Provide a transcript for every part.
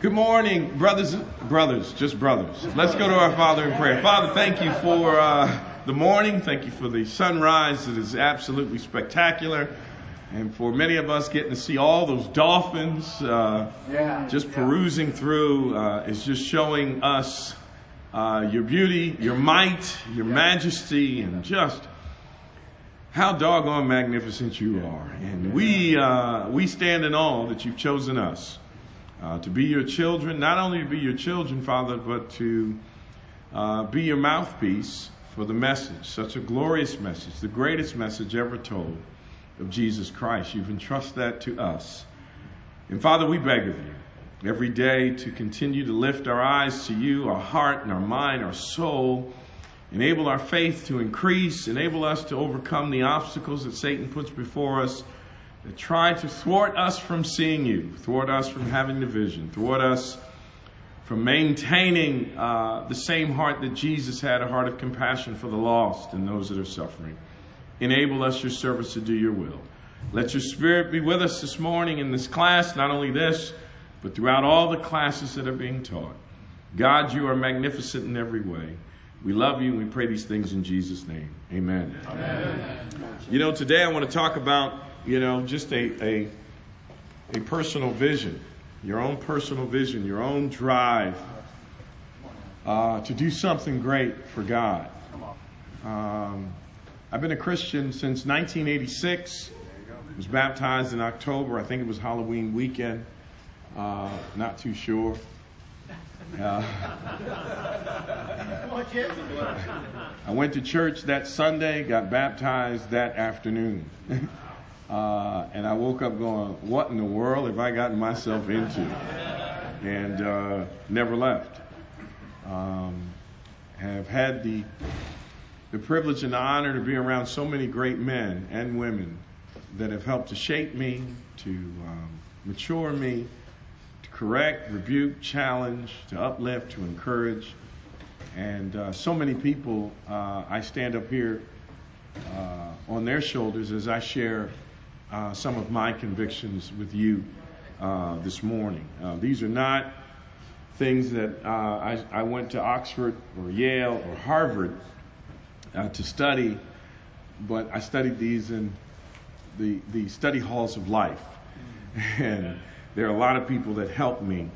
Good morning, brothers, brothers, just brothers. Let's go to our Father in prayer. Father, thank you for uh, the morning. Thank you for the sunrise. It is absolutely spectacular. And for many of us, getting to see all those dolphins uh, Yeah. just perusing through uh, is just showing us uh, your beauty, your might, your majesty, and just how doggone magnificent you are. And we, uh, we stand in awe that you've chosen us uh, to be your children, not only to be your children, Father, but to uh, be your mouthpiece for the message, such a glorious message, the greatest message ever told of Jesus Christ. You've entrusted that to us. And Father, we beg of you every day to continue to lift our eyes to you, our heart and our mind, our soul. Enable our faith to increase. Enable us to overcome the obstacles that Satan puts before us that try to thwart us from seeing you, thwart us from having the vision, thwart us from maintaining uh, the same heart that Jesus had a heart of compassion for the lost and those that are suffering. Enable us, your servants, to do your will. Let your spirit be with us this morning in this class, not only this, but throughout all the classes that are being taught. God, you are magnificent in every way. We love you and we pray these things in Jesus' name. Amen. You know, today I want to talk about, you know, just a, a, a personal vision, your own personal vision, your own drive uh, to do something great for God. Um, I've been a Christian since 1986. Was baptized in October. I think it was Halloween weekend. Uh, not too sure. Uh, I went to church that Sunday, got baptized that afternoon. uh, and I woke up going, What in the world have I gotten myself into? And uh, never left. Um, have had the, the privilege and the honor to be around so many great men and women that have helped to shape me, to um, mature me, to correct, rebuke, challenge, to uplift, to encourage. And uh, so many people, uh, I stand up here uh, on their shoulders as I share uh, some of my convictions with you uh, this morning. Uh, these are not things that I, I went to Oxford or Yale or Harvard to study, but I studied these in the, the study halls of life. And there are a lot of people that helped me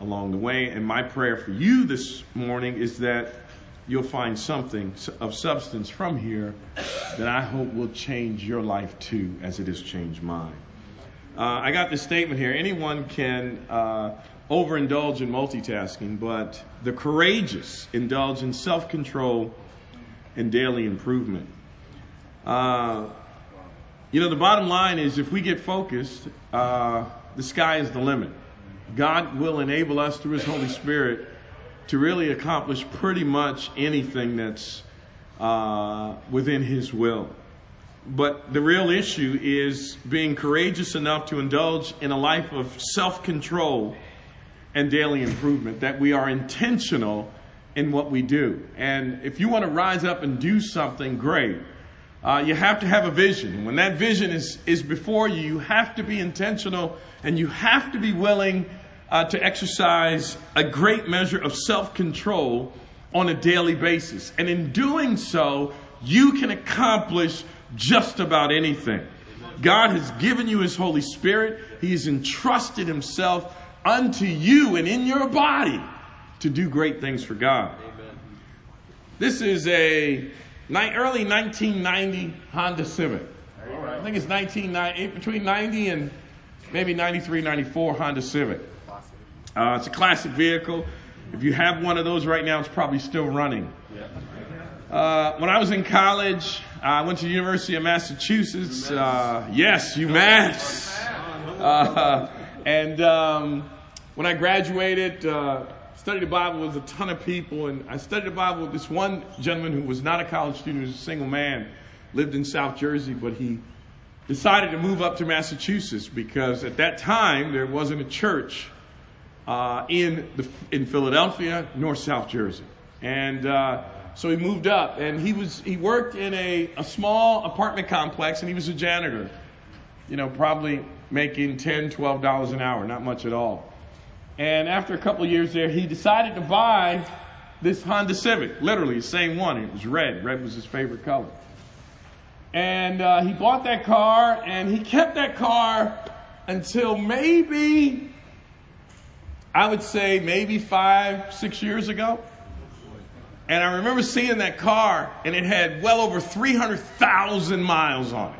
along the way. And my prayer for you this morning is that you'll find something of substance from here that I hope will change your life too, as it has changed mine. Uh, I got this statement here anyone can uh, overindulge in multitasking, but the courageous indulge in self control and daily improvement. Uh, you know, the bottom line is if we get focused, uh, the sky is the limit. God will enable us through His Holy Spirit to really accomplish pretty much anything that's uh, within His will. But the real issue is being courageous enough to indulge in a life of self control and daily improvement, that we are intentional in what we do. And if you want to rise up and do something great, uh, you have to have a vision. When that vision is, is before you, you have to be intentional and you have to be willing uh, to exercise a great measure of self control on a daily basis. And in doing so, you can accomplish just about anything. God has given you His Holy Spirit, He has entrusted Himself unto you and in your body to do great things for God. This is a early 1990 Honda Civic. I think it's 1990, between 90 and maybe 93, 94 Honda Civic. Uh, it's a classic vehicle. If you have one of those right now, it's probably still running. Uh, when I was in college, I went to the University of Massachusetts. Uh, yes, UMass. Uh, and um, when I graduated, uh, studied the Bible with a ton of people, and I studied the Bible with this one gentleman who was not a college student, he was a single man, lived in South Jersey, but he decided to move up to Massachusetts because at that time there wasn't a church uh, in the, in Philadelphia North South Jersey, and uh, so he moved up, and he was he worked in a, a small apartment complex, and he was a janitor, you know, probably making 10 12 dollars an hour, not much at all. And after a couple years there, he decided to buy this Honda Civic, literally the same one. It was red. Red was his favorite color. And uh, he bought that car, and he kept that car until maybe, I would say, maybe five, six years ago. And I remember seeing that car, and it had well over 300,000 miles on it.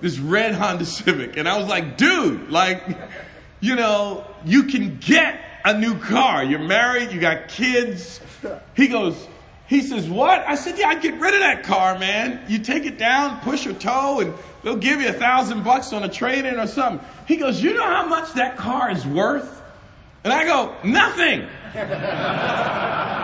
This red Honda Civic. And I was like, dude, like, you know, you can get a new car. You're married, you got kids. He goes, he says, what? I said, yeah, I'd get rid of that car, man. You take it down, push your toe, and they'll give you a thousand bucks on a trade-in or something. He goes, you know how much that car is worth? And I go, nothing.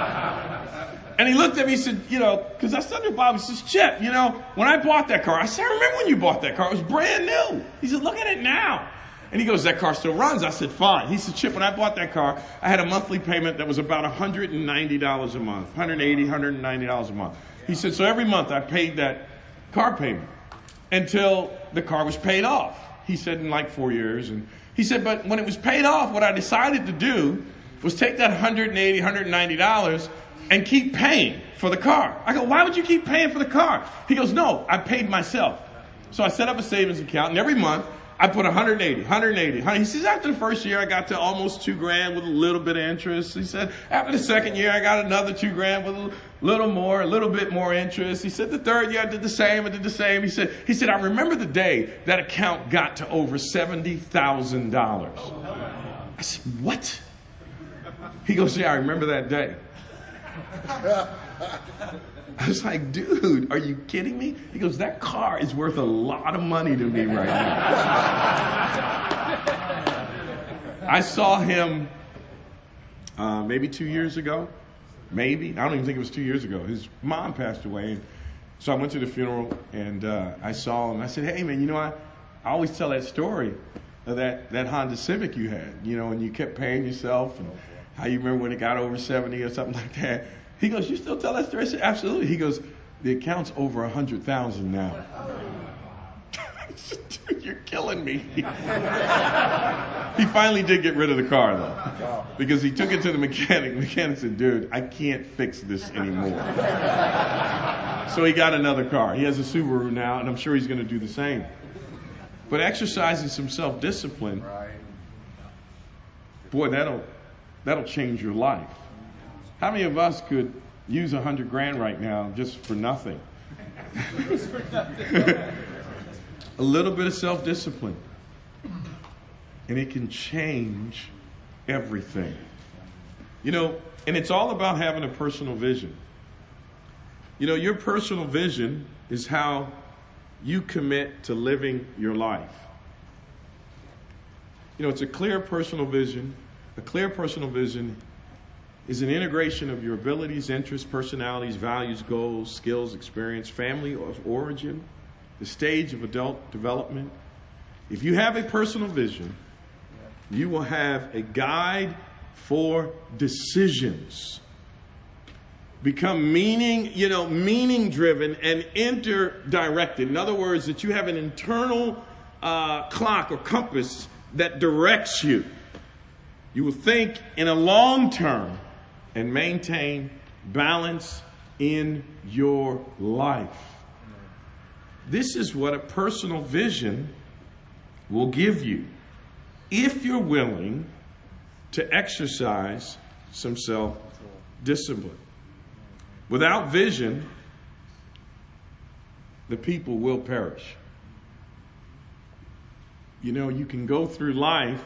And he looked at me and said, you know, because I said to Bob, he says, Chip, you know, when I bought that car, I said, I remember when you bought that car. It was brand new. He said, look at it now. And he goes, that car still runs. I said, fine. He said, Chip, when I bought that car, I had a monthly payment that was about $190 a month, $180, $190 a month. He said, so every month I paid that car payment until the car was paid off. He said, in like four years. And he said, but when it was paid off, what I decided to do was take that $180, $190 and keep paying for the car. I go, why would you keep paying for the car? He goes, no, I paid myself. So I set up a savings account, and every month I put 180, 180. He says, after the first year, I got to almost two grand with a little bit of interest. He said, after the second year, I got another two grand with a little more, a little bit more interest. He said, the third year, I did the same, I did the same. He said, he said, I remember the day that account got to over $70,000. I said, what? He goes, yeah, I remember that day. I was like, dude, are you kidding me? He goes, that car is worth a lot of money to me right now. I saw him uh, maybe two years ago. Maybe. I don't even think it was two years ago. His mom passed away. And So I went to the funeral and uh, I saw him. I said, hey, man, you know, I, I always tell that story of that, that Honda Civic you had, you know, and you kept paying yourself and how you remember when it got over 70 or something like that. He goes, You still tell that story? I said, Absolutely. He goes, The account's over 100,000 now. Dude, you're killing me. he finally did get rid of the car, though, because he took it to the mechanic. The mechanic said, Dude, I can't fix this anymore. so he got another car. He has a Subaru now, and I'm sure he's going to do the same. But exercising some self discipline, boy, that'll, that'll change your life. How many of us could use a hundred grand right now just for nothing? a little bit of self discipline. And it can change everything. You know, and it's all about having a personal vision. You know, your personal vision is how you commit to living your life. You know, it's a clear personal vision. A clear personal vision is an integration of your abilities, interests, personalities, values, goals, skills, experience, family of origin, the stage of adult development. If you have a personal vision, you will have a guide for decisions. Become meaning, you know, meaning driven and inter-directed. In other words, that you have an internal uh, clock or compass that directs you. You will think in a long term and maintain balance in your life. This is what a personal vision will give you if you're willing to exercise some self discipline. Without vision, the people will perish. You know, you can go through life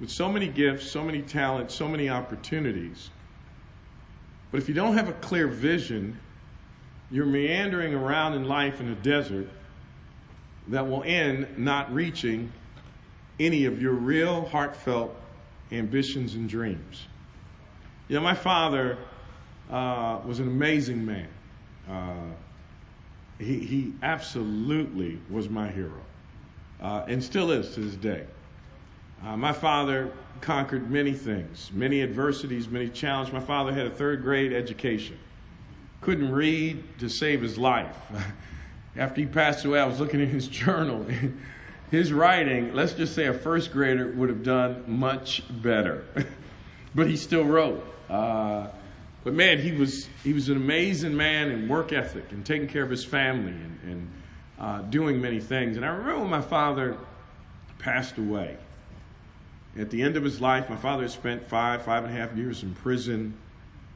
with so many gifts, so many talents, so many opportunities but if you don't have a clear vision, you're meandering around in life in a desert that will end not reaching any of your real heartfelt ambitions and dreams. You know, my father uh, was an amazing man. Uh, he, he absolutely was my hero uh, and still is to this day. Uh, my father conquered many things, many adversities, many challenges. My father had a third grade education, couldn't read to save his life. After he passed away, I was looking at his journal, his writing, let's just say a first grader would have done much better. but he still wrote. Uh, but man, he was he was an amazing man in work ethic and taking care of his family and, and uh, doing many things. And I remember when my father passed away. At the end of his life, my father had spent five, five and a half years in prison,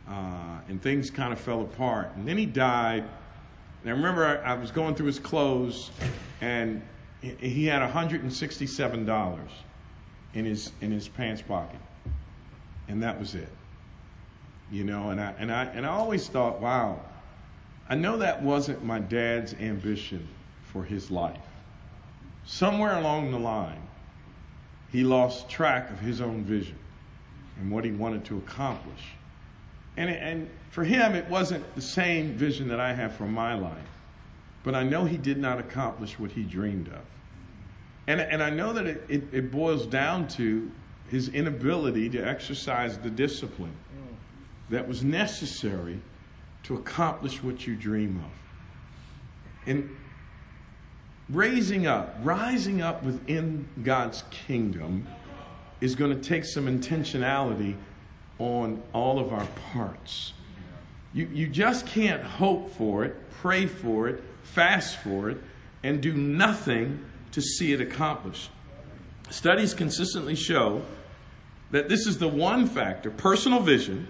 uh, and things kind of fell apart. And then he died. And I remember I, I was going through his clothes, and he had $167 in his in his pants pocket, and that was it. You know, and I and I and I always thought, wow, I know that wasn't my dad's ambition for his life. Somewhere along the line, he lost track of his own vision and what he wanted to accomplish. And, and for him, it wasn't the same vision that I have for my life, but I know he did not accomplish what he dreamed of. And, and I know that it, it, it boils down to his inability to exercise the discipline that was necessary to accomplish what you dream of. And raising up, rising up within God's kingdom is going to take some intentionality on all of our parts. You, you just can't hope for it, pray for it, fast for it, and do nothing to see it accomplished. Studies consistently show that this is the one factor, personal vision,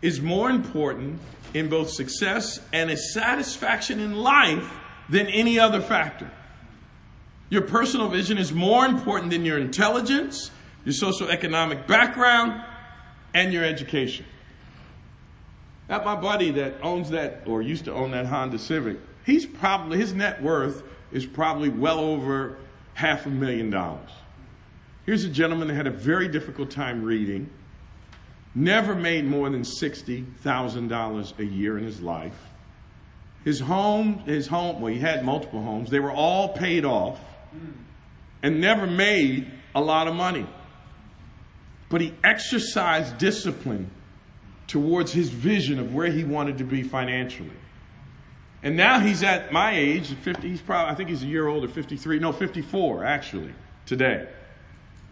is more important in both success and a satisfaction in life than any other factor. Your personal vision is more important than your intelligence, your socioeconomic background, and your education. That my buddy that owns that or used to own that Honda Civic, he's probably his net worth is probably well over half a million dollars. Here's a gentleman that had a very difficult time reading, never made more than $60,000 a year in his life. His home, his home, well, he had multiple homes. They were all paid off and never made a lot of money. But he exercised discipline towards his vision of where he wanted to be financially. And now he's at my age, 50, he's probably, I think he's a year older, 53, no, 54 actually, today.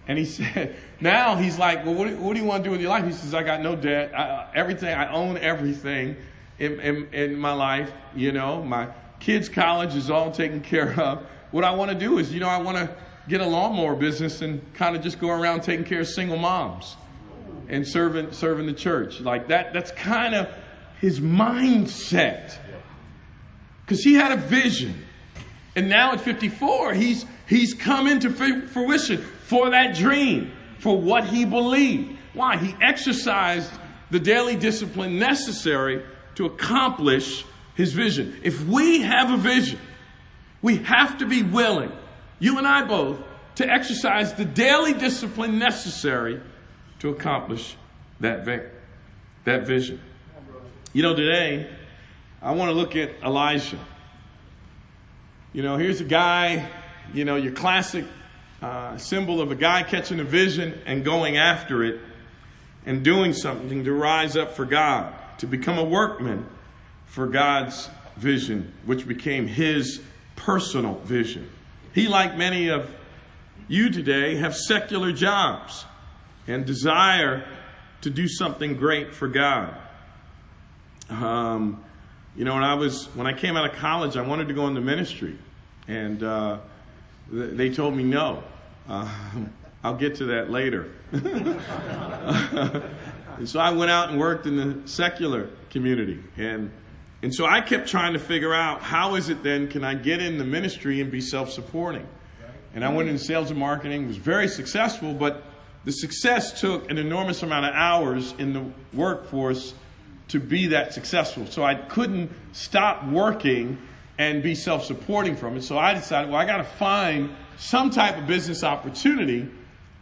And he said, now he's like, well, what do, what do you want to do with your life? He says, I got no debt, I, everything, I own everything in, in, in my life. You know, my kids' college is all taken care of. What I want to do is, you know, I want to get a lawnmower business and kind of just go around taking care of single moms and serving serving the church. Like that. That's kind of his mindset. Because he had a vision. And now at 54, he's he's come into fruition for that dream, for what he believed. Why? He exercised the daily discipline necessary to accomplish his vision. If we have a vision, we have to be willing, you and I both, to exercise the daily discipline necessary to accomplish that, vi- that vision. You know, today, I want to look at Elijah. You know, here's a guy, you know, your classic uh, symbol of a guy catching a vision and going after it and doing something to rise up for God to become a workman for God's vision, which became his personal vision. He, like many of you today, have secular jobs and desire to do something great for God. Um, you know, when I was when I came out of college, I wanted to go into ministry, and uh, they told me no. Uh, I'll get to that later. And so I went out and worked in the secular community. And, and so I kept trying to figure out how is it then can I get in the ministry and be self supporting? And I went into sales and marketing, was very successful, but the success took an enormous amount of hours in the workforce to be that successful. So I couldn't stop working and be self supporting from it. So I decided, well, I got to find some type of business opportunity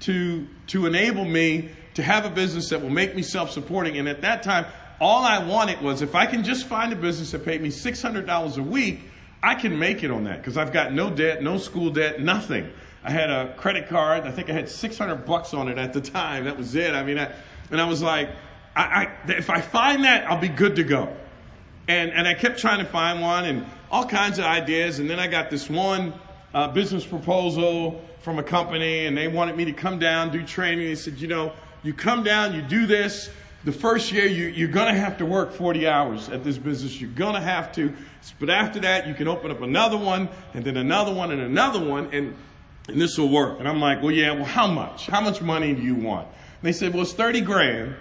to, to enable me to have a business that will make me self supporting. And at that time, all I wanted was if I can just find a business that paid me $600 a week, I can make it on that because I've got no debt, no school debt, nothing. I had a credit card. I think I had 600 bucks on it at the time. That was it. I mean, I, and I was like, I, I, if I find that, I'll be good to go. And, and I kept trying to find one and all kinds of ideas. And then I got this one uh, business proposal from a company and they wanted me to come down, do training. They said, you know, you come down, you do this. The first year, you, you're going to have to work 40 hours at this business. You're going to have to. But after that, you can open up another one, and then another one, and another one, and, and this will work. And I'm like, well, yeah, well, how much? How much money do you want? And they said, well, it's 30 grand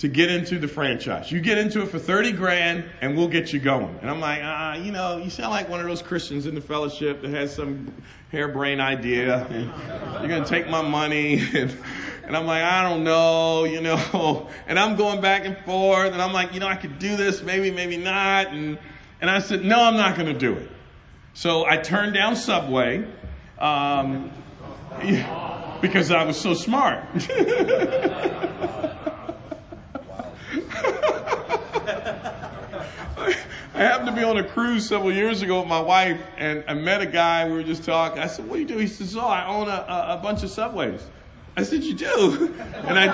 to get into the franchise. You get into it for 30 grand and we'll get you going. And I'm like, ah, you know, you sound like one of those Christians in the fellowship that has some harebrained idea. You're going to take my money. And, and I'm like, I don't know, you know. And I'm going back and forth. And I'm like, you know, I could do this, maybe, maybe not. And, and I said, no, I'm not going to do it. So I turned down Subway um, because I was so smart. I happened to be on a cruise several years ago with my wife, and I met a guy. We were just talking. I said, "What do you do?" He says, "Oh, I own a, a, a bunch of subways." I said, "You do?" And I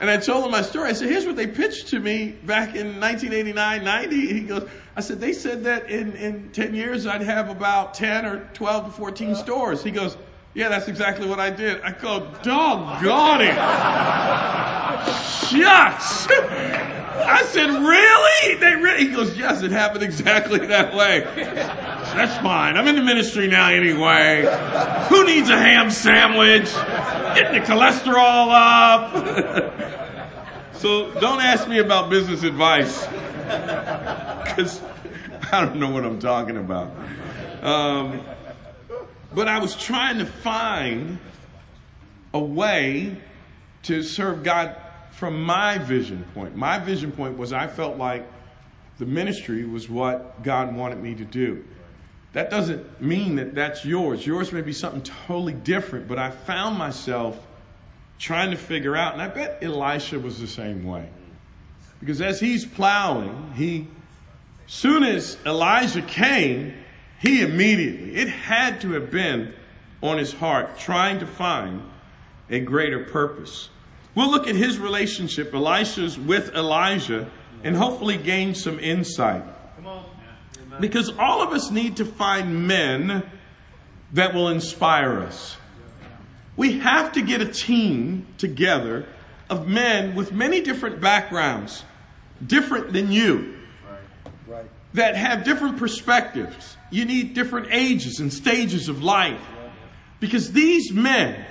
and I told him my story. I said, "Here's what they pitched to me back in 1989, 90." He goes, "I said they said that in in 10 years I'd have about 10 or 12 to 14 stores." He goes, "Yeah, that's exactly what I did." I go, "Doggone it!" Shucks. I said, really? They really? He goes, yes, it happened exactly that way. That's fine. I'm in the ministry now anyway. Who needs a ham sandwich? Getting the cholesterol up. so don't ask me about business advice because I don't know what I'm talking about. Um, but I was trying to find a way to serve God from my vision point. My vision point was I felt like the ministry was what God wanted me to do. That doesn't mean that that's yours. Yours may be something totally different, but I found myself trying to figure out, and I bet Elisha was the same way. Because as he's plowing, he, soon as Elijah came, he immediately, it had to have been on his heart, trying to find a greater purpose. We'll look at his relationship, Elisha's with Elijah, and hopefully gain some insight. Because all of us need to find men that will inspire us. We have to get a team together of men with many different backgrounds, different than you, that have different perspectives. You need different ages and stages of life. Because these men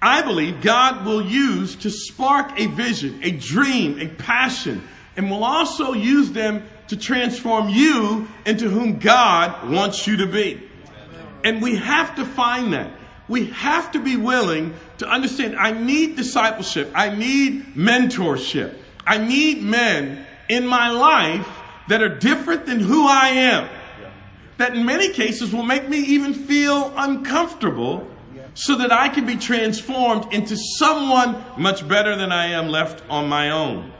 I believe God will use to spark a vision, a dream, a passion, and will also use them to transform you into whom God wants you to be. And we have to find that. We have to be willing to understand I need discipleship. I need mentorship. I need men in my life that are different than who I am. That in many cases will make me even feel uncomfortable so that I can be transformed into someone much better than I am left on my own.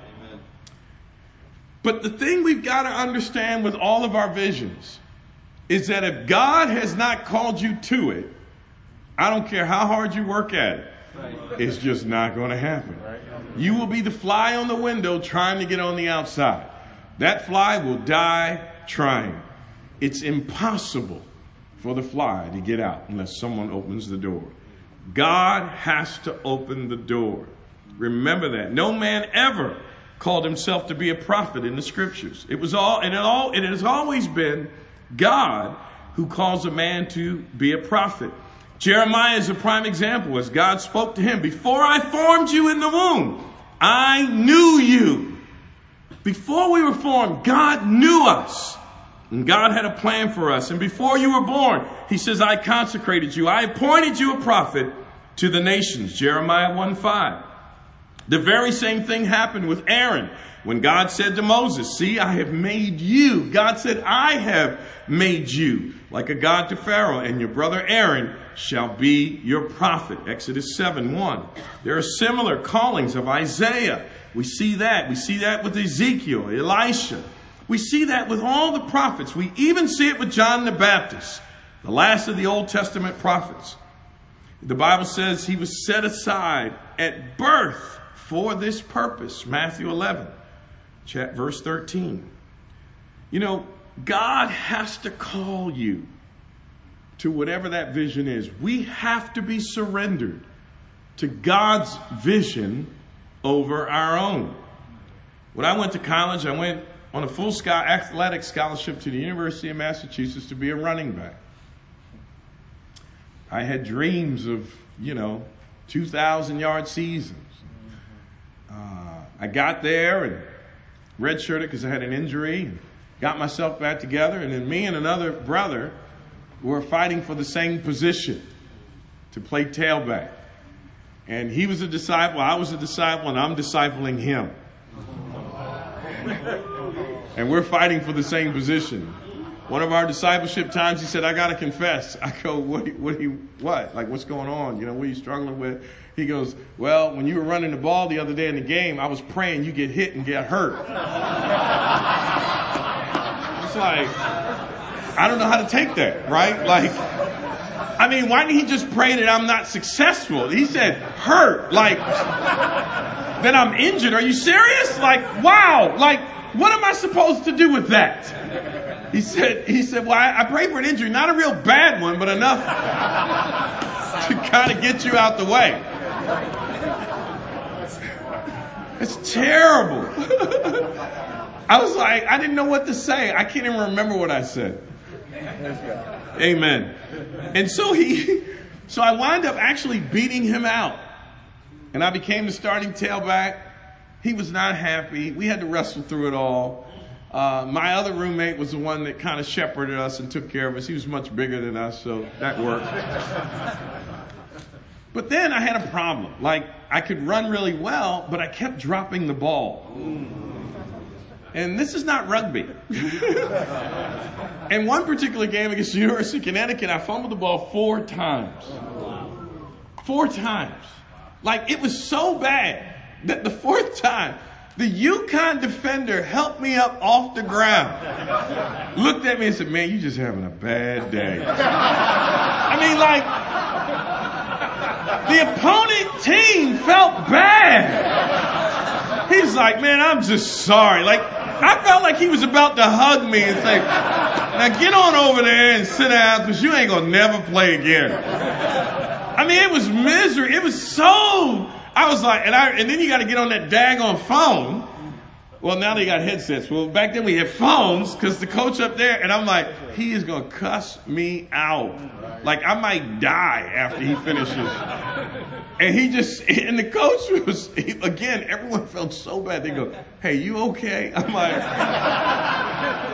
But the thing we've got to understand with all of our visions is that if God has not called you to it, I don't care how hard you work at it, it's just not going to happen. You will be the fly on the window trying to get on the outside. That fly will die trying. It's impossible for the fly to get out unless someone opens the door. God has to open the door. Remember that. No man ever called himself to be a prophet in the scriptures. It was all, and it all, it has always been God who calls a man to be a prophet. Jeremiah is a prime example as God spoke to him, Before I formed you in the womb, I knew you. Before we were formed, God knew us. And God had a plan for us. And before you were born, He says, I consecrated you. I appointed you a prophet to the nations. Jeremiah 1 5. The very same thing happened with Aaron when God said to Moses, See, I have made you. God said, I have made you like a God to Pharaoh, and your brother Aaron shall be your prophet. Exodus 7 1. There are similar callings of Isaiah. We see that. We see that with Ezekiel, Elisha. We see that with all the prophets. We even see it with John the Baptist, the last of the Old Testament prophets. The Bible says he was set aside at birth for this purpose. Matthew 11, verse 13. You know, God has to call you to whatever that vision is. We have to be surrendered to God's vision over our own. When I went to college, I went on a full athletic scholarship to the University of Massachusetts to be a running back. I had dreams of, you know, 2,000 yard seasons. Uh, I got there and redshirted because I had an injury, and got myself back together, and then me and another brother were fighting for the same position to play tailback. And he was a disciple, I was a disciple, and I'm discipling him. and we're fighting for the same position. One of our discipleship times, he said, I got to confess. I go, what, what, what? Like, what's going on? You know, what are you struggling with? He goes, Well, when you were running the ball the other day in the game, I was praying you get hit and get hurt. it's like, I don't know how to take that, right? Like, I mean, why didn't he just pray that I'm not successful? He said, hurt. Like, then I'm injured. Are you serious? Like, wow. Like, what am I supposed to do with that? He said, he said, well, I, I prayed for an injury, not a real bad one, but enough to kind of get you out the way. It's terrible. I was like, I didn't know what to say. I can't even remember what I said. Amen. And so he, so I wind up actually beating him out. And I became the starting tailback. He was not happy. We had to wrestle through it all. Uh, my other roommate was the one that kind of shepherded us and took care of us. He was much bigger than us, so that worked. but then I had a problem. Like, I could run really well, but I kept dropping the ball. And this is not rugby. In one particular game against the University of Connecticut, I fumbled the ball four times. Four times. Like it was so bad that the fourth time, the UConn defender helped me up off the ground. Looked at me and said, Man, you just having a bad day. I mean, like, the opponent team felt bad. He's like, Man, I'm just sorry. Like, I felt like he was about to hug me and say, now get on over there and sit down because you ain't going to never play again. I mean, it was misery. It was so, I was like, and I, and then you got to get on that daggone phone. Well, now they got headsets. Well, back then we had phones because the coach up there, and I'm like, he is to cuss me out. Like I might die after he finishes. And he just, and the coach was, he, again, everyone felt so bad. They go, hey, you okay? I'm like,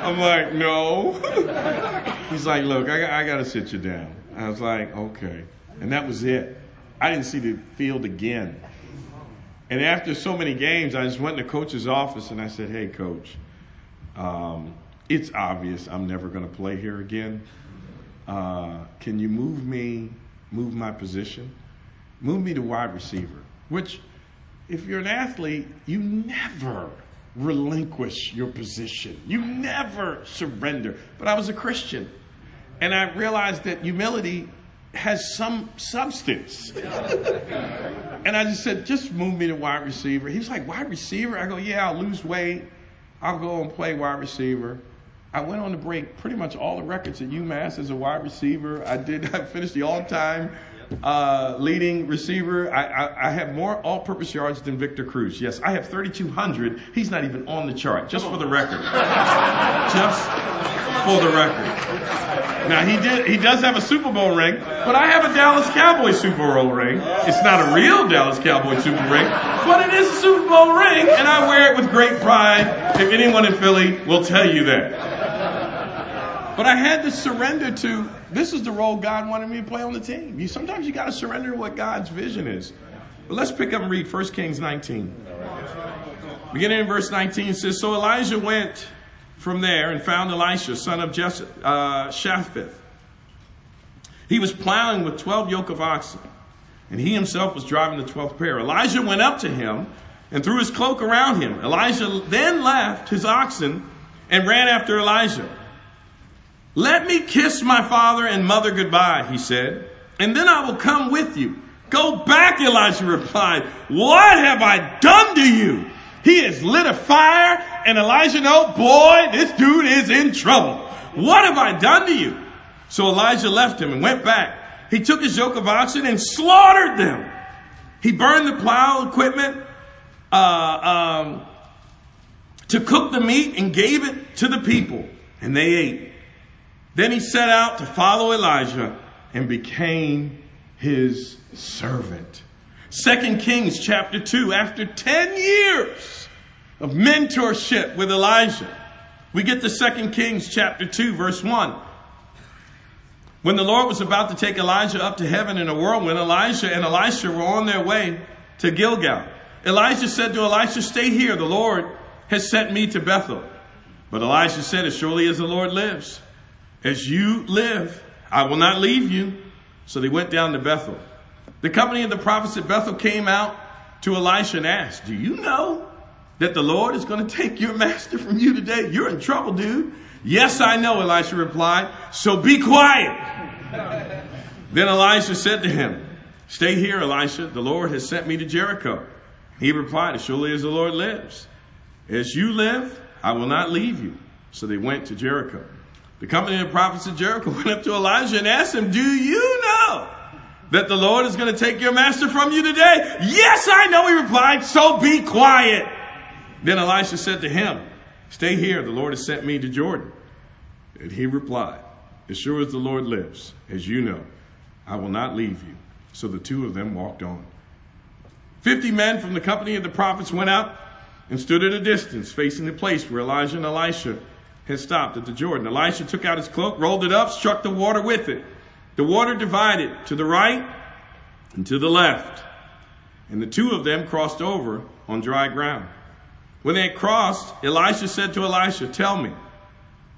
I'm like, no. He's like, look, I, I got to sit you down. I was like, okay. And that was it. I didn't see the field again. And after so many games, I just went in the coach's office and I said, hey, coach, um, it's obvious I'm never going to play here again. Uh, can you move me, move my position? Move me to wide receiver, which, if you're an athlete, you never relinquish your position. You never surrender. But I was a Christian, and I realized that humility has some substance. and I just said, just move me to wide receiver. He's like, wide receiver? I go, yeah, I'll lose weight. I'll go and play wide receiver. I went on to break pretty much all the records at UMass as a wide receiver. I did. I finished the all-time uh, leading receiver. I, I, I, have more all-purpose yards than Victor Cruz. Yes, I have 3,200. He's not even on the chart. Just for the record. just for the record. Now he did. He does have a Super Bowl ring, but I have a Dallas Cowboy Super Bowl ring. It's not a real Dallas Cowboy Super Bowl ring, but it is a Super Bowl ring, and I wear it with great pride. If anyone in Philly will tell you that. But I had to surrender to this is the role God wanted me to play on the team. You, sometimes you got to surrender to what God's vision is. But let's pick up and read 1 Kings 19. Beginning in verse 19 it says, So Elijah went from there and found Elisha, son of Jes- uh. He was plowing with 12 yoke of oxen, and he himself was driving the 12th pair. Elijah went up to him and threw his cloak around him. Elisha then left his oxen and ran after Elijah. Let me kiss my father and mother goodbye, he said, and then I will come with you. Go back, Elijah replied. What have I done to you? He has lit a fire, and Elijah know, boy, this dude is in trouble. What have I done to you? So Elisha left him and went back. He took his yoke of oxen and slaughtered them. He burned the plow equipment uh, um, to cook the meat and gave it to the people, and they ate. Then he set out to follow Elijah and became his servant. Second Kings chapter 2, after 10 years of mentorship with Elijah, we get to Second Kings chapter 2, verse 1. When the Lord was about to take Elijah up to heaven in a whirlwind, Elijah and Elisha were on their way to Gilgal. Elijah said to Elisha, Stay here, the Lord has sent me to Bethel. But Elisha said, As surely as the Lord lives, as you live, I will not leave you. So they went down to Bethel. The company of the prophets at Bethel came out to Elisha and asked, Do you know that the Lord is going to take your master from you today? You're in trouble, dude. Yes, I know, Elisha replied. So be quiet. then Elijah said to him, Stay here, Elisha. The Lord has sent me to Jericho. He replied, As surely as the Lord lives, as you live, I will not leave you. So they went to Jericho. The company of the prophets of Jericho went up to Elisha and asked him, Do you know that the Lord is going to take your master from you today? Yes, I know, he replied. So be quiet. Then Elijah said to him, Stay here, the Lord has sent me to Jordan. And he replied, As sure as the Lord lives, as you know, I will not leave you. So the two of them walked on. Fifty men from the company of the prophets went out and stood at a distance, facing the place where Elijah and Elisha had stopped at the Jordan. Elijah took out his cloak, rolled it up, struck the water with it. The water divided to the right and to the left. And the two of them crossed over on dry ground. When they had crossed, Elijah said to Elisha, Tell me,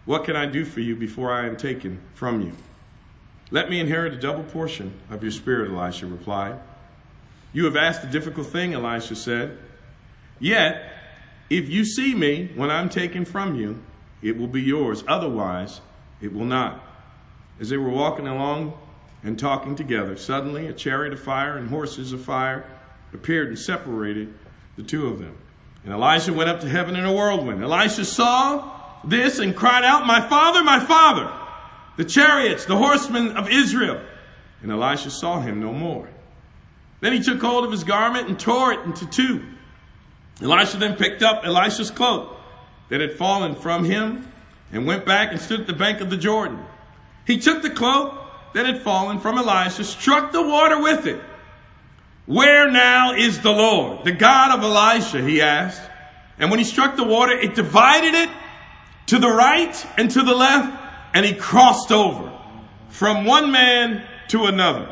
what can I do for you before I am taken from you? Let me inherit a double portion of your spirit, Elisha replied. You have asked a difficult thing, Elijah said. Yet, if you see me when I'm taken from you, it will be yours. Otherwise, it will not. As they were walking along and talking together, suddenly a chariot of fire and horses of fire appeared and separated the two of them. And Elijah went up to heaven in a whirlwind. Elisha saw this and cried out, My father, my father, the chariots, the horsemen of Israel. And Elisha saw him no more. Then he took hold of his garment and tore it into two. Elisha then picked up Elijah's cloak that had fallen from him and went back and stood at the bank of the Jordan. He took the cloak that had fallen from Elijah, struck the water with it, where now is the Lord, the God of Elijah? He asked. And when he struck the water, it divided it to the right and to the left, and he crossed over from one man to another.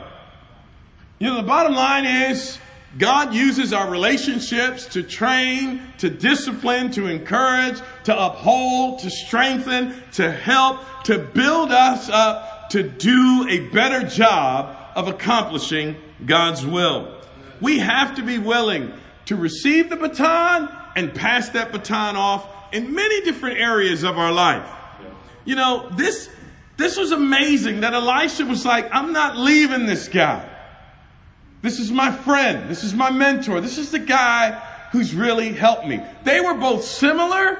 You know, the bottom line is God uses our relationships to train, to discipline, to encourage, to uphold, to strengthen, to help, to build us up to do a better job of accomplishing God's will. We have to be willing to receive the baton and pass that baton off in many different areas of our life. You know, this, this was amazing that Elisha was like, I'm not leaving this guy. This is my friend. This is my mentor. This is the guy who's really helped me. They were both similar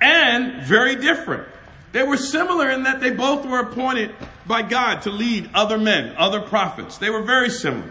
and very different. They were similar in that they both were appointed by God to lead other men, other prophets. They were very similar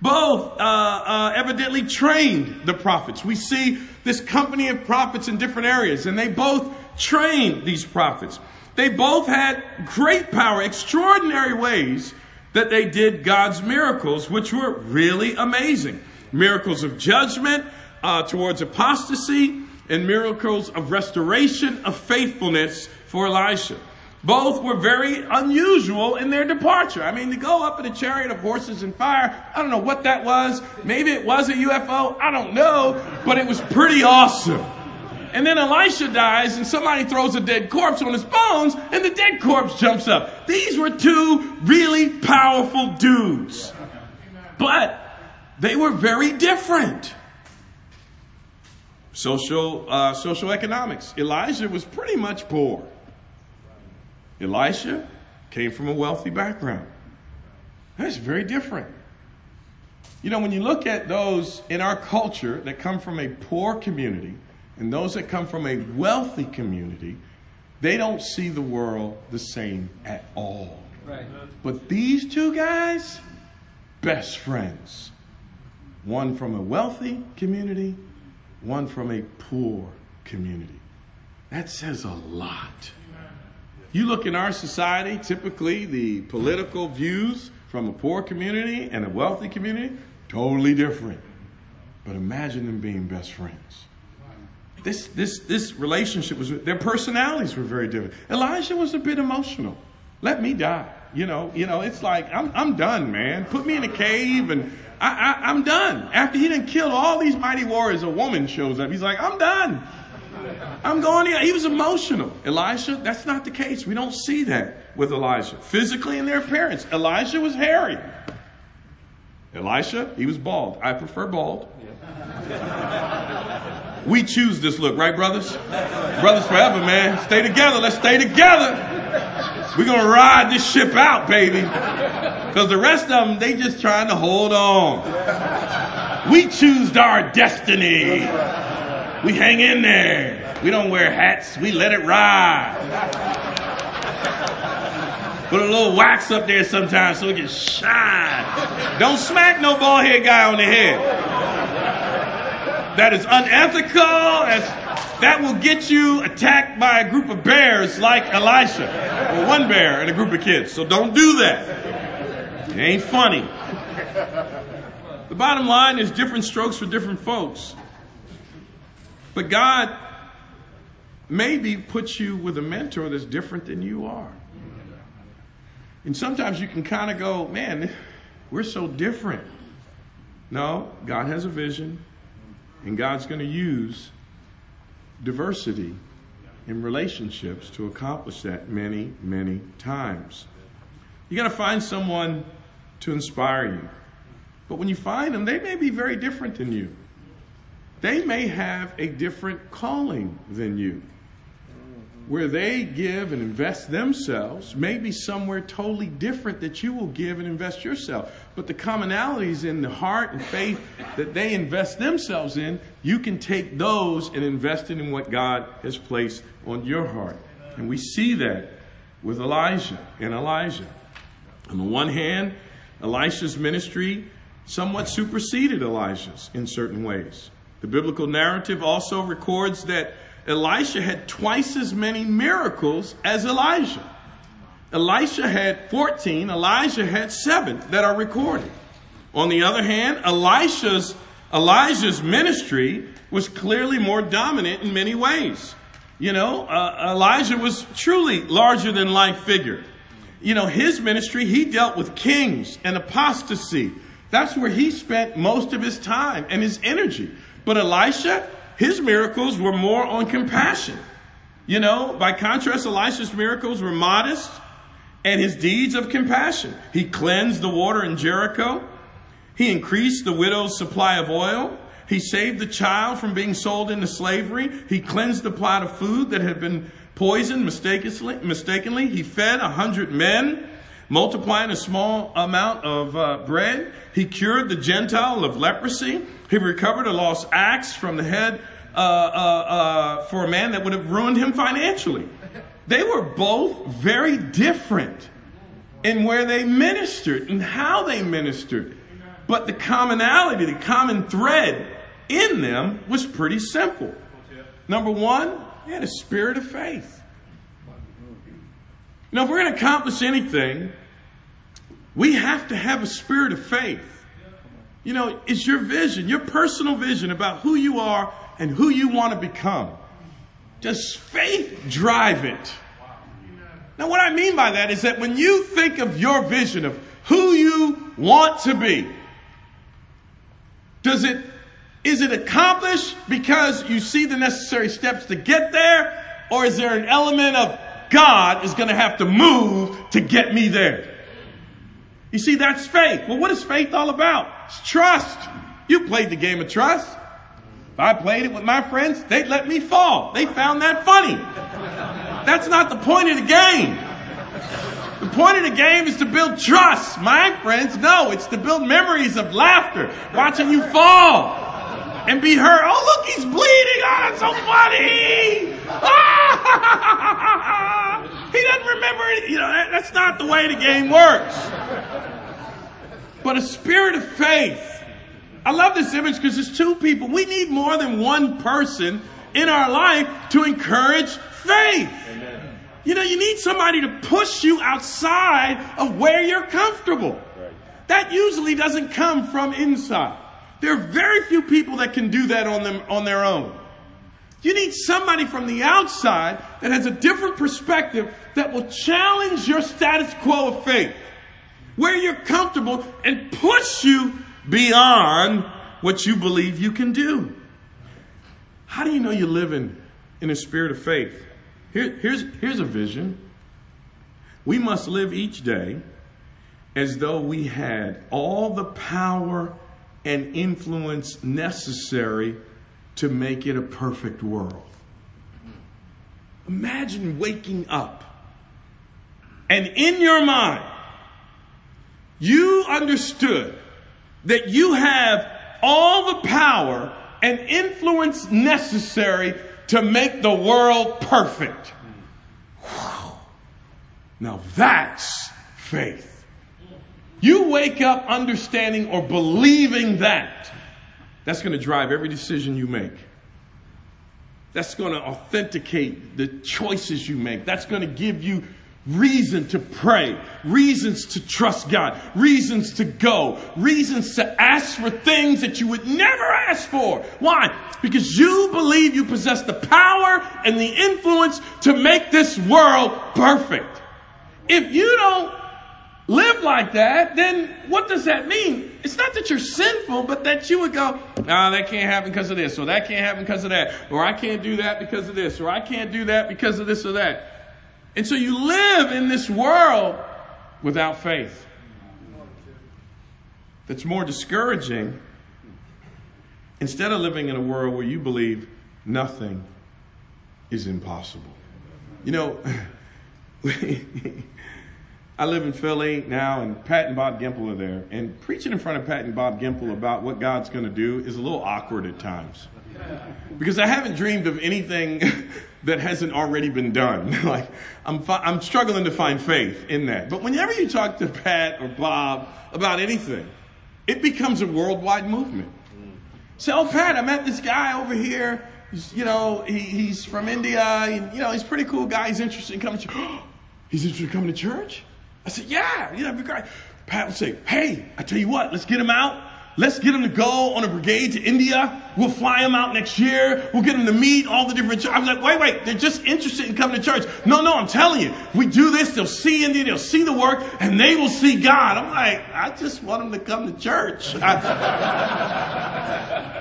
both uh, uh, evidently trained the prophets. We see this company of prophets in different areas, and they both trained these prophets. They both had great power, extraordinary ways that they did God's miracles, which were really amazing. Miracles of judgment uh, towards apostasy, and miracles of restoration of faithfulness for Elisha. Both were very unusual in their departure. I mean, to go up in a chariot of horses and fire, I don't know what that was. Maybe it was a UFO. I don't know. But it was pretty awesome. And then Elisha dies, and somebody throws a dead corpse on his bones, and the dead corpse jumps up. These were two really powerful dudes. But they were very different. Social, uh, social economics. Elijah was pretty much poor. Elisha came from a wealthy background. That's very different. You know, when you look at those in our culture that come from a poor community and those that come from a wealthy community, they don't see the world the same at all. But these two guys, best friends. One from a wealthy community, one from a poor community. That says a lot. You look in our society, typically the political views from a poor community and a wealthy community, totally different. But imagine them being best friends. This, this, this relationship was, their personalities were very different. Elijah was a bit emotional. Let me die. You know, you know, it's like, I'm, I'm done, man. Put me in a cave and I, I, I'm done. After he didn't kill all these mighty warriors, a woman shows up. He's like, I'm done. I'm going here. He was emotional. Elijah, that's not the case. We don't see that with Elijah. Physically in their appearance, Elijah was hairy. Elisha, he was bald. I prefer bald. We choose this look, right, brothers? Brothers forever, man. Stay together. Let's stay together. We're going to ride this ship out, baby. Because the rest of them, they just trying to hold on. We choose our destiny. We hang in there. We don't wear hats. We let it ride. Put a little wax up there sometimes so it can shine. Don't smack no bald head guy on the head that is unethical. That's, that will get you attacked by a group of bears like Elisha, or one bear and a group of kids. So don't do that. It ain't funny. The bottom line is different strokes for different folks. But God maybe puts you with a mentor that's different than you are. And sometimes you can kind of go, man, we're so different. No, God has a vision. And God's going to use diversity in relationships to accomplish that many, many times. You got to find someone to inspire you. But when you find them, they may be very different than you. They may have a different calling than you where they give and invest themselves may be somewhere totally different that you will give and invest yourself. But the commonalities in the heart and faith that they invest themselves in, you can take those and invest it in what God has placed on your heart. And we see that with Elijah and Elisha. On the one hand, Elisha's ministry somewhat superseded Elijah's in certain ways. The biblical narrative also records that Elisha had twice as many miracles as Elijah. Elisha had 14, Elijah had 7 that are recorded. On the other hand, Elisha's Elijah's ministry was clearly more dominant in many ways. You know, uh, Elijah was truly larger than life figure. You know, his ministry, he dealt with kings and apostasy. That's where he spent most of his time and his energy. But Elisha, his miracles were more on compassion. You know, by contrast, Elisha's miracles were modest and his deeds of compassion. He cleansed the water in Jericho. He increased the widow's supply of oil. He saved the child from being sold into slavery. He cleansed the plot of food that had been poisoned mistakenly. mistakenly. He fed a hundred men, multiplying a small amount of uh, bread. He cured the Gentile of leprosy. He recovered a lost axe from the head uh, uh, uh, for a man that would have ruined him financially. They were both very different in where they ministered and how they ministered. But the commonality, the common thread in them was pretty simple. Number one, they had a spirit of faith. Now, if we're going to accomplish anything, we have to have a spirit of faith. You know, it's your vision, your personal vision about who you are and who you want to become. Does faith drive it? Now, what I mean by that is that when you think of your vision of who you want to be, does it, is it accomplished because you see the necessary steps to get there? Or is there an element of God is going to have to move to get me there? You see, that's faith. Well, what is faith all about? It's trust. You played the game of trust. If I played it with my friends, they'd let me fall. They found that funny. That's not the point of the game. The point of the game is to build trust. My friends, no, it's to build memories of laughter, watching you fall and be hurt. Oh, look, he's bleeding. Oh, that's so funny. He doesn't remember it. You know, that, that's not the way the game works. But a spirit of faith. I love this image because there's two people. We need more than one person in our life to encourage faith. Amen. You know, you need somebody to push you outside of where you're comfortable. Right. That usually doesn't come from inside. There are very few people that can do that on them on their own. You need somebody from the outside that has a different perspective that will challenge your status quo of faith, where you're comfortable and push you beyond what you believe you can do. How do you know you're living in a spirit of faith? Here, here's, here's a vision. We must live each day as though we had all the power and influence necessary to make it a perfect world. Imagine waking up and in your mind, you understood that you have all the power and influence necessary to make the world perfect. Now that's faith. You wake up understanding or believing that. That's going to drive every decision you make. That's going to authenticate the choices you make. That's going to give you reason to pray, reasons to trust God, reasons to go, reasons to ask for things that you would never ask for. Why? Because you believe you possess the power and the influence to make this world perfect. If you don't live like that, then what does that mean? It's not that you're sinful, but that you would go, nah, that can't happen because of this, or that can't happen because of that, or I can't do that because of this, or I can't do that because of this or that. And so you live in this world without faith. That's more discouraging instead of living in a world where you believe nothing is impossible. You know, I live in Philly now, and Pat and Bob Gempel are there. And preaching in front of Pat and Bob Gempel about what God's going to do is a little awkward at times. Because I haven't dreamed of anything that hasn't already been done. like, I'm, fi- I'm struggling to find faith in that. But whenever you talk to Pat or Bob about anything, it becomes a worldwide movement. Say, oh, Pat, I met this guy over here. He's, you know, he, he's from India. And, you know, he's a pretty cool guy. He's interested in coming to church. he's interested in coming to church? I said, yeah, know, that'd be great. Pat would say, hey, I tell you what, let's get him out Let's get them to go on a brigade to India. We'll fly them out next year. We'll get them to meet all the different churches. I was like, wait, wait, they're just interested in coming to church. No, no, I'm telling you, we do this, they'll see India, they'll see the work, and they will see God. I'm like, I just want them to come to church.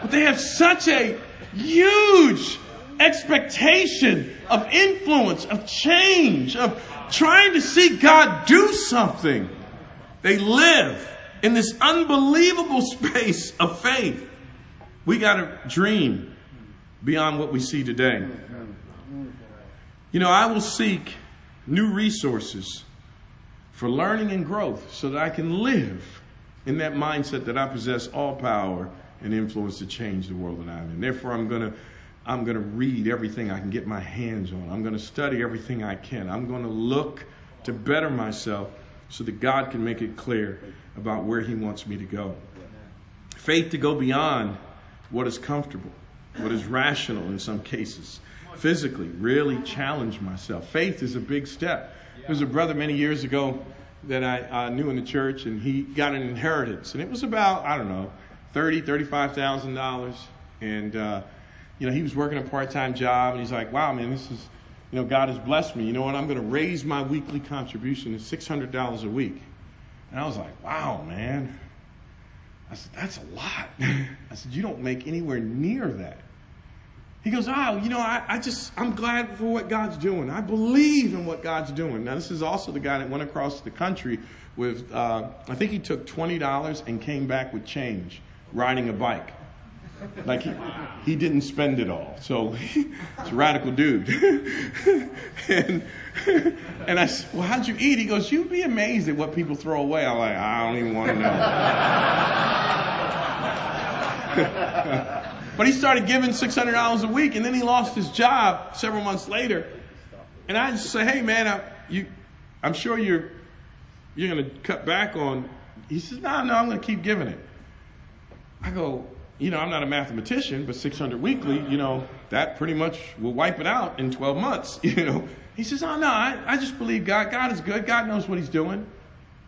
But they have such a huge expectation of influence, of change, of trying to see God do something. They live in this unbelievable space of faith. We got to dream beyond what we see today. You know, I will seek new resources for learning and growth so that I can live in that mindset that I possess all power and influence to change the world that I'm in. Therefore, I'm going to I'm going to read everything I can get my hands on. I'm going to study everything I can. I'm going to look to better myself so that God can make it clear about where He wants me to go. Faith to go beyond what is comfortable, what is rational in some cases. Physically, really challenge myself. Faith is a big step. There was a brother many years ago that I knew in the church, and he got an inheritance, and it was about I don't know, thirty, thirty-five thousand dollars, and uh, you know he was working a part-time job, and he's like, "Wow, man, this is, you know, God has blessed me. You know what? I'm going to raise my weekly contribution to six hundred dollars a week." And I was like, wow, man. I said, that's a lot. I said, you don't make anywhere near that. He goes, oh, you know, I, I just, I'm glad for what God's doing. I believe in what God's doing. Now, this is also the guy that went across the country with, uh, I think he took $20 and came back with change riding a bike. Like he, he didn't spend it all. So he's a radical dude. and, and I said, Well, how'd you eat? He goes, You'd be amazed at what people throw away. I'm like, I don't even want to know. but he started giving $600 a week, and then he lost his job several months later. And I just say, Hey, man, I, you, I'm sure you're, you're going to cut back on. He says, no, no, I'm going to keep giving it. I go, you know, I'm not a mathematician, but 600 weekly, you know, that pretty much will wipe it out in 12 months, you know. He says, oh, no, I, I just believe God. God is good. God knows what he's doing.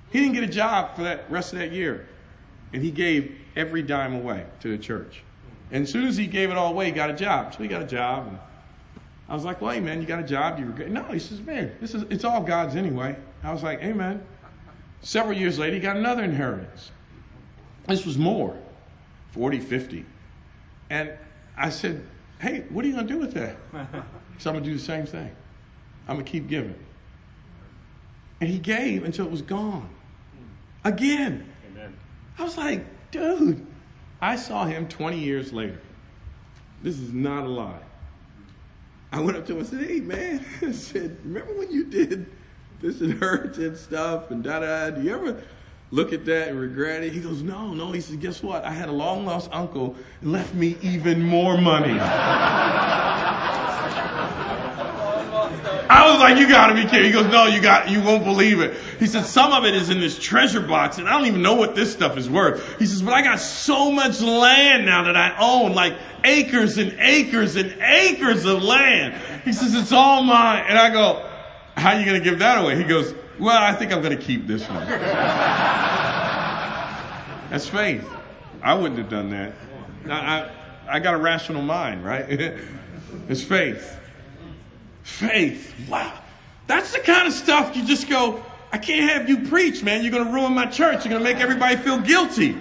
He didn't get a job for that rest of that year. And he gave every dime away to the church. And as soon as he gave it all away, he got a job. So he got a job. And I was like, well, hey, man, you got a job? You regret? No, he says, man, this is, it's all God's anyway. I was like, amen. Several years later, he got another inheritance. This was more 40, 50. And I said, hey, what are you going to do with that? So I'm going to do the same thing. I'm going to keep giving. And he gave until it was gone. Again. Amen. I was like, dude, I saw him 20 years later. This is not a lie. I went up to him and said, hey, man, I said, remember when you did this inheritance stuff and da da? Do you ever look at that and regret it? He goes, no, no. He says, guess what? I had a long lost uncle and left me even more money. I was like, you gotta be kidding. He goes, no, you got, you won't believe it. He said, some of it is in this treasure box and I don't even know what this stuff is worth. He says, but I got so much land now that I own, like acres and acres and acres of land. He says, it's all mine. And I go, how are you to give that away? He goes, well, I think I'm going to keep this one. That's faith. I wouldn't have done that. I, I, I got a rational mind, right? it's faith. Faith. Wow. That's the kind of stuff you just go, I can't have you preach, man. You're going to ruin my church. You're going to make everybody feel guilty.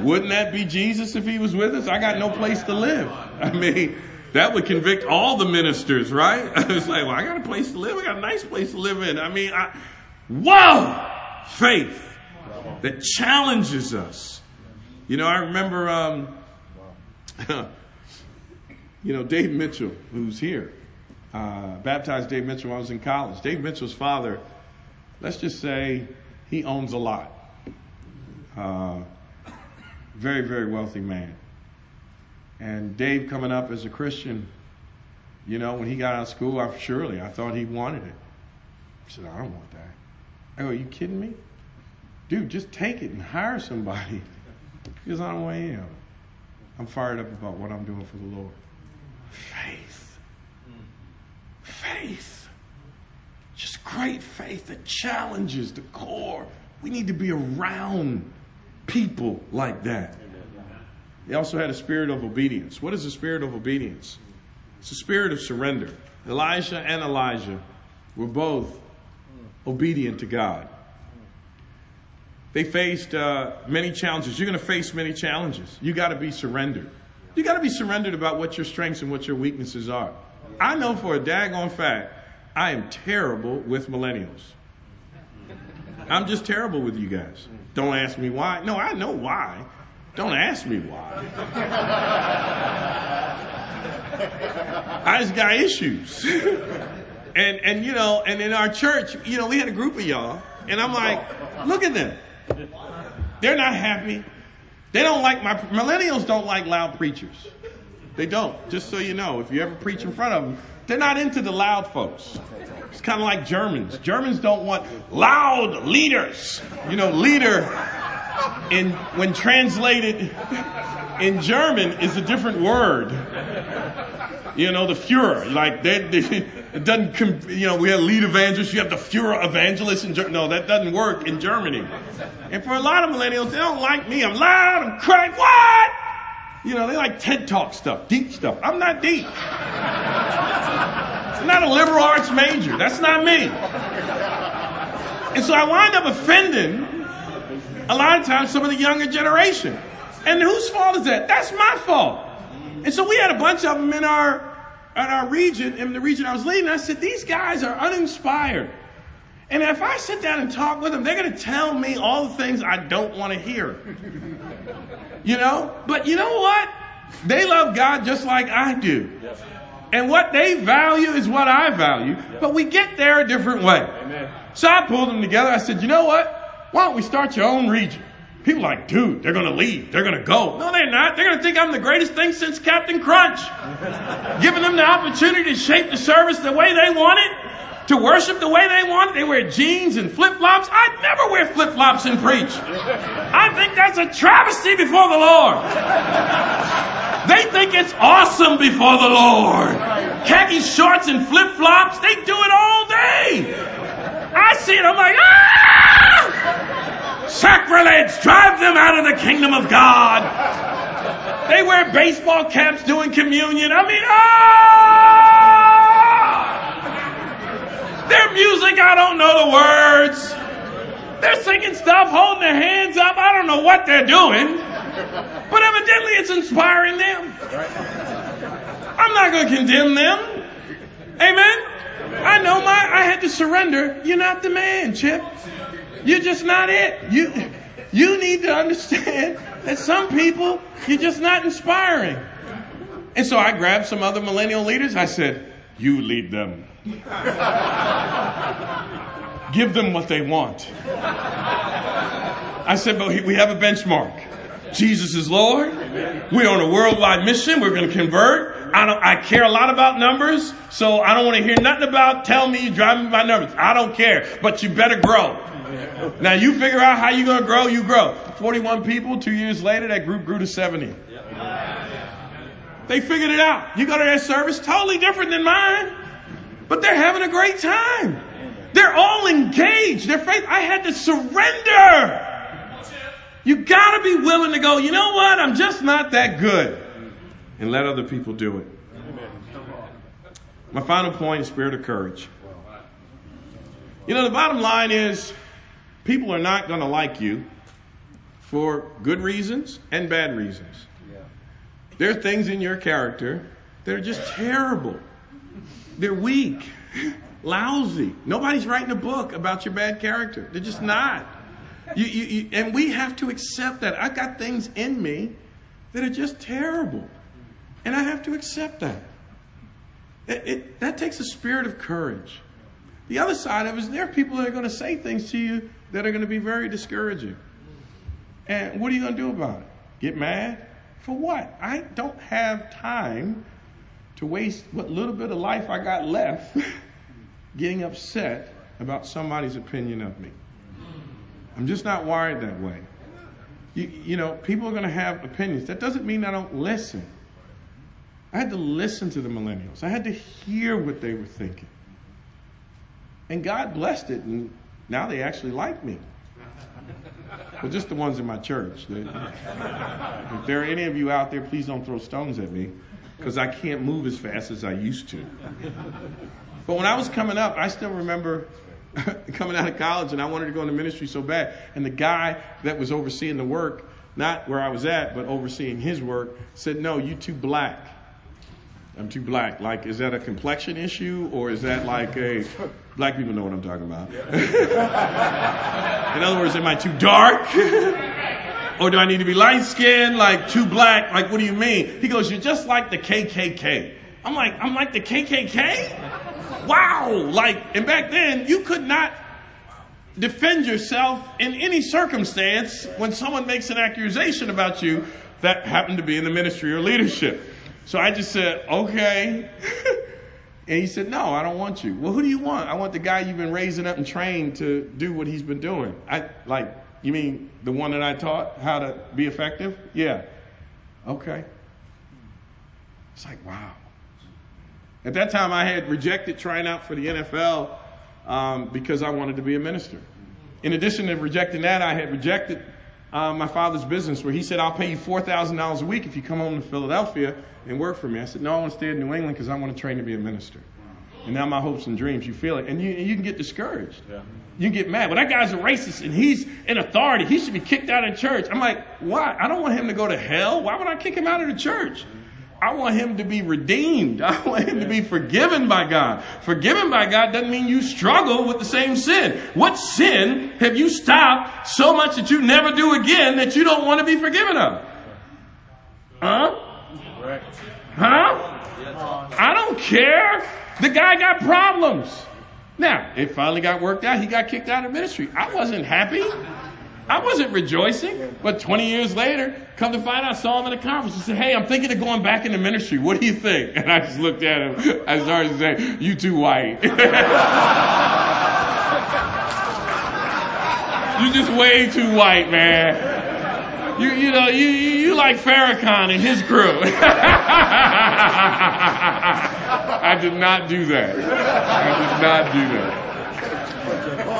Wouldn't that be Jesus if he was with us? I got no place to live. I mean, that would convict all the ministers, right? it's like, well, I got a place to live. I got a nice place to live in. I mean, I, wow, faith that challenges us. You know, I remember, um, you know, Dave Mitchell, who's here, uh, baptized Dave Mitchell when I was in college. Dave Mitchell's father, let's just say, he owns a lot. Uh, very, very wealthy man. And Dave coming up as a Christian, you know, when he got out of school, I, surely I thought he wanted it. I said, I don't want that. I go, are you kidding me? Dude, just take it and hire somebody. Because I don't want any of. I'm fired up about what I'm doing for the Lord. Faith. Faith. Just great faith that challenges the core. We need to be around people like that. He also had a spirit of obedience. What is a spirit of obedience? It's a spirit of surrender. Elijah and Elisha were both obedient to God. They faced uh, many challenges. You're going to face many challenges. You got to be surrendered. You got to be surrendered about what your strengths and what your weaknesses are. I know for a daggone fact, I am terrible with millennials. I'm just terrible with you guys. Don't ask me why. No, I know why. Don't ask me why. I just got issues. and and you know, and in our church, you know, we had a group of y'all, and I'm like, look at them. They're not happy. They don't like my millennials don't like loud preachers. They don't. Just so you know, if you ever preach in front of them, they're not into the loud folks. It's kind of like Germans. Germans don't want loud leaders. You know, leader in when translated in German is a different word. You know, the Führer. Like that, doesn't. You know, we have lead evangelists. You have the Führer evangelist in Germany. No, that doesn't work in Germany. And for a lot of millennials, they don't like me. I'm loud. I'm crying. What? You know, they like TED Talk stuff, deep stuff. I'm not deep. I'm not a liberal arts major. That's not me. And so I wind up offending a lot of times some of the younger generation. And whose fault is that? That's my fault. And so we had a bunch of them in our in our region, in the region I was leading. I said, these guys are uninspired. And if I sit down and talk with them, they're going to tell me all the things I don't want to hear. You know? But you know what? They love God just like I do. And what they value is what I value. But we get there a different way. So I pulled them together. I said, you know what? Why don't we start your own region? People are like, dude, they're going to leave. They're going to go. No, they're not. They're going to think I'm the greatest thing since Captain Crunch. Giving them the opportunity to shape the service the way they want it, to worship the way they want. It. They wear jeans and flip flops. I'd never wear flip flops and preach. I think that's a travesty before the Lord. They think it's awesome before the Lord. Khaki shorts and flip flops, they do it all day. I see it, I'm like, ah! Sacrilege, drive them out of the kingdom of God. They wear baseball caps doing communion. I mean, ah! Their music, I don't know the words. They're singing stuff, holding their hands up. I don't know what they're doing. But evidently it's inspiring them. I'm not going to condemn them. Amen. I know my, I had to surrender. You're not the man, Chip. You're just not it. You, you need to understand that some people, you're just not inspiring. And so I grabbed some other millennial leaders. I said, you lead them. Give them what they want. I said, but we have a benchmark. Jesus is Lord. We're on a worldwide mission. We're going to convert. I don't, I care a lot about numbers, so I don't want to hear nothing about tell me you driving by numbers. I don't care, but you better grow. Now you figure out how you're going to grow, you grow. 41 people, two years later, that group grew to 70. They figured it out. You go to their service, totally different than mine, but they're having a great time. They're all engaged. Their faith, I had to surrender. You gotta be willing to go, you know what? I'm just not that good. And let other people do it. My final point is spirit of courage. You know, the bottom line is people are not going to like you for good reasons and bad reasons. There are things in your character that are just terrible. They're weak, lousy. Nobody's writing a book about your bad character. They're just not. You, you, you, and we have to accept that. I've got things in me that are just terrible. And I have to accept that. It, it, that takes a spirit of courage. The other side of it is there are people that are going to say things to you that are going to be very discouraging. And what are you going to do about it? Get mad? For what? I don't have time to waste what little bit of life I got left getting upset about somebody's opinion of me. I'm just not wired that way. You, you know, people are going to have opinions. That doesn't mean I don't listen. I had to listen to the millennials. I had to hear what they were thinking. And God blessed it, and now they actually like me. But just the ones in my church. if there are any of you out there, please don't throw stones at me because I can't move as fast as I used to. But when I was coming up, I still remember coming out of college and I wanted to go into ministry so bad. And the guy that was overseeing the work, not where I was at, but overseeing his work, said, No, you too black. I'm too black. Like, is that a complexion issue or is that like a. Black people know what I'm talking about. In other words, am I too dark? or do I need to be light skinned? Like, too black? Like, what do you mean? He goes, You're just like the KKK. I'm like, I'm like the KKK? wow, like, and back then you could not defend yourself in any circumstance when someone makes an accusation about you that happened to be in the ministry or leadership. So I just said, okay. and he said, no, I don't want you. Well, who do you want? I want the guy you've been raising up and trained to do what he's been doing. I like, you mean the one that I taught how to be effective? Yeah. Okay. It's like, wow. At that time, I had rejected trying out for the NFL um, because I wanted to be a minister. In addition to rejecting that, I had rejected uh, my father's business where he said, I'll pay you $4,000 a week if you come home to Philadelphia and work for me. I said, No, I want to stay in New England because I want to train to be a minister. And now my hopes and dreams, you feel it. And you, you can get discouraged. Yeah. You can get mad. Well, that guy's a racist and he's in authority. He should be kicked out of church. I'm like, why? I don't want him to go to hell. Why would I kick him out of the church? I want him to be redeemed. I want him to be forgiven by God. Forgiven by God doesn't mean you struggle with the same sin. What sin have you stopped so much that you never do again that you don't want to be forgiven of? Huh? Huh? I don't care. The guy got problems. Now, it finally got worked out. He got kicked out of ministry. I wasn't happy. I wasn't rejoicing. But 20 years later, come to find out, I saw him in a conference. He said, Hey, I'm thinking of going back into ministry. What do you think? And I just looked at him. I started to say, You too white. You're just way too white, man. You, you know, you, you like Farrakhan and his crew. I did not do that. I did not do that.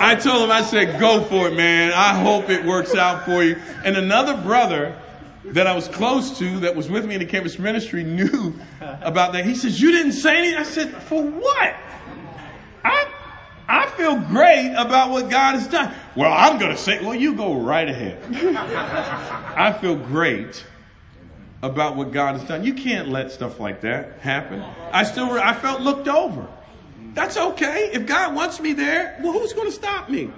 I told him, I said, go for it, man. I hope it works out for you. And another brother that I was close to that was with me in the campus ministry knew about that. He says, You didn't say anything? I said, For what? I I feel great about what God has done. Well, I'm going to say, well, you go right ahead. I feel great about what God has done. You can't let stuff like that happen. I still, I felt looked over. That's okay. If God wants me there, well, who's going to stop me?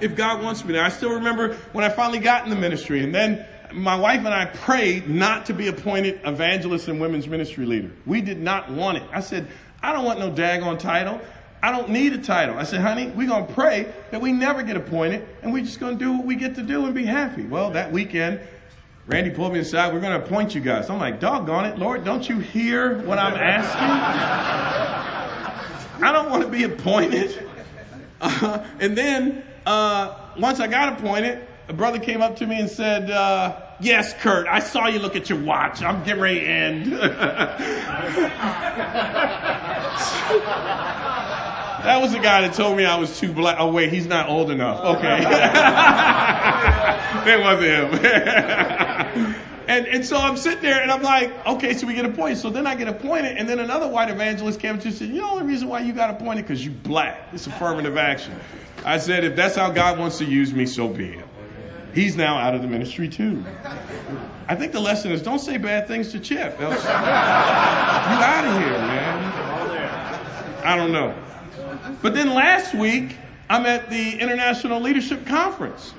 If God wants me there. I still remember when I finally got in the ministry and then my wife and I prayed not to be appointed evangelist and women's ministry leader. We did not want it. I said, I don't want no daggone title. I don't need a title. I said, honey, we're going to pray that we never get appointed and we're just going to do what we get to do and be happy. Well, that weekend, Randy pulled me aside. We're going to appoint you guys. I'm like, doggone it, Lord, don't you hear what I'm asking? I don't want to be appointed. Uh, and then uh, once I got appointed, a brother came up to me and said, uh, Yes, Kurt, I saw you look at your watch. I'm getting ready to end. That was the guy that told me I was too black. Oh, wait, he's not old enough. Okay. that wasn't him. and, and so I'm sitting there and I'm like, okay, so we get appointed. So then I get appointed, and then another white evangelist came to me and said, You know the only reason why you got appointed? Because you black. It's affirmative action. I said, If that's how God wants to use me, so be it. He's now out of the ministry too. I think the lesson is don't say bad things to Chip. Else you out of here, man. I don't know. But then last week, I'm at the International Leadership Conference.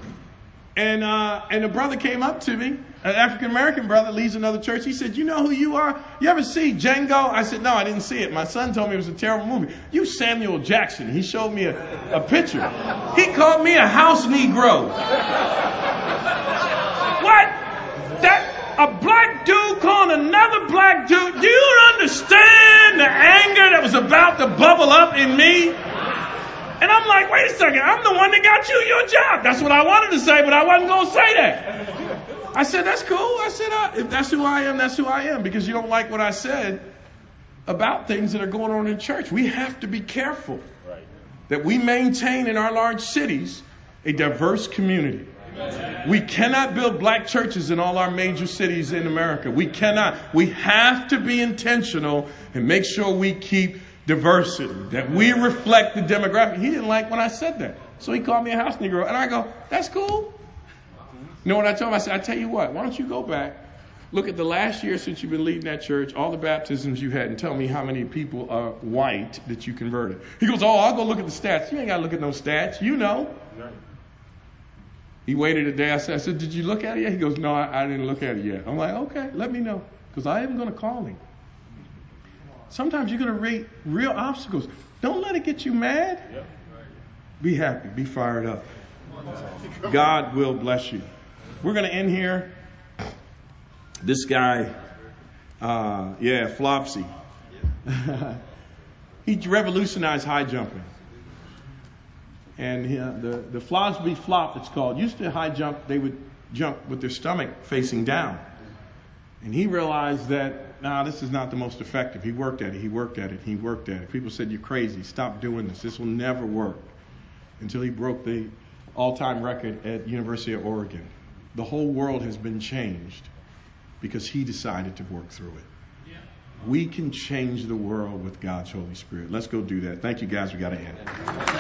And, uh, and a brother came up to me, an African American brother leads another church. He said, You know who you are? You ever see Django? I said, No, I didn't see it. My son told me it was a terrible movie. You Samuel Jackson. He showed me a, a picture. He called me a house Negro. what? That a black dude calling another black dude. Do you understand the anger that was about to bubble up in me? And I'm like, wait a second, I'm the one that got you your job. That's what I wanted to say, but I wasn't going to say that. I said, that's cool. I said, if that's who I am, that's who I am. Because you don't like what I said about things that are going on in church. We have to be careful that we maintain in our large cities a diverse community. We cannot build black churches in all our major cities in America. We cannot. We have to be intentional and make sure we keep diversity, that we reflect the demographic. He didn't like when I said that. So he called me a house Negro. And I go, that's cool. You know what I told him? I said, I tell you what, why don't you go back, look at the last year since you've been leading that church, all the baptisms you had, and tell me how many people are white that you converted. He goes, Oh, I'll go look at the stats. You ain't got to look at no stats. You know. He waited a day. I said, I said, Did you look at it yet? He goes, No, I, I didn't look at it yet. I'm like, Okay, let me know. Because I am going to call him. Sometimes you're going to rate real obstacles. Don't let it get you mad. Be happy. Be fired up. God will bless you. We're going to end here. This guy, uh, yeah, Fosbury. he revolutionized high jumping. And uh, the, the Fosbury flop, it's called, used to high jump, they would jump with their stomach facing down. And he realized that, nah, this is not the most effective. He worked at it, he worked at it, he worked at it. People said, You're crazy, stop doing this. This will never work. Until he broke the all time record at University of Oregon. The whole world has been changed because he decided to work through it. Yeah. We can change the world with God's Holy Spirit. Let's go do that. Thank you, guys. We got to end.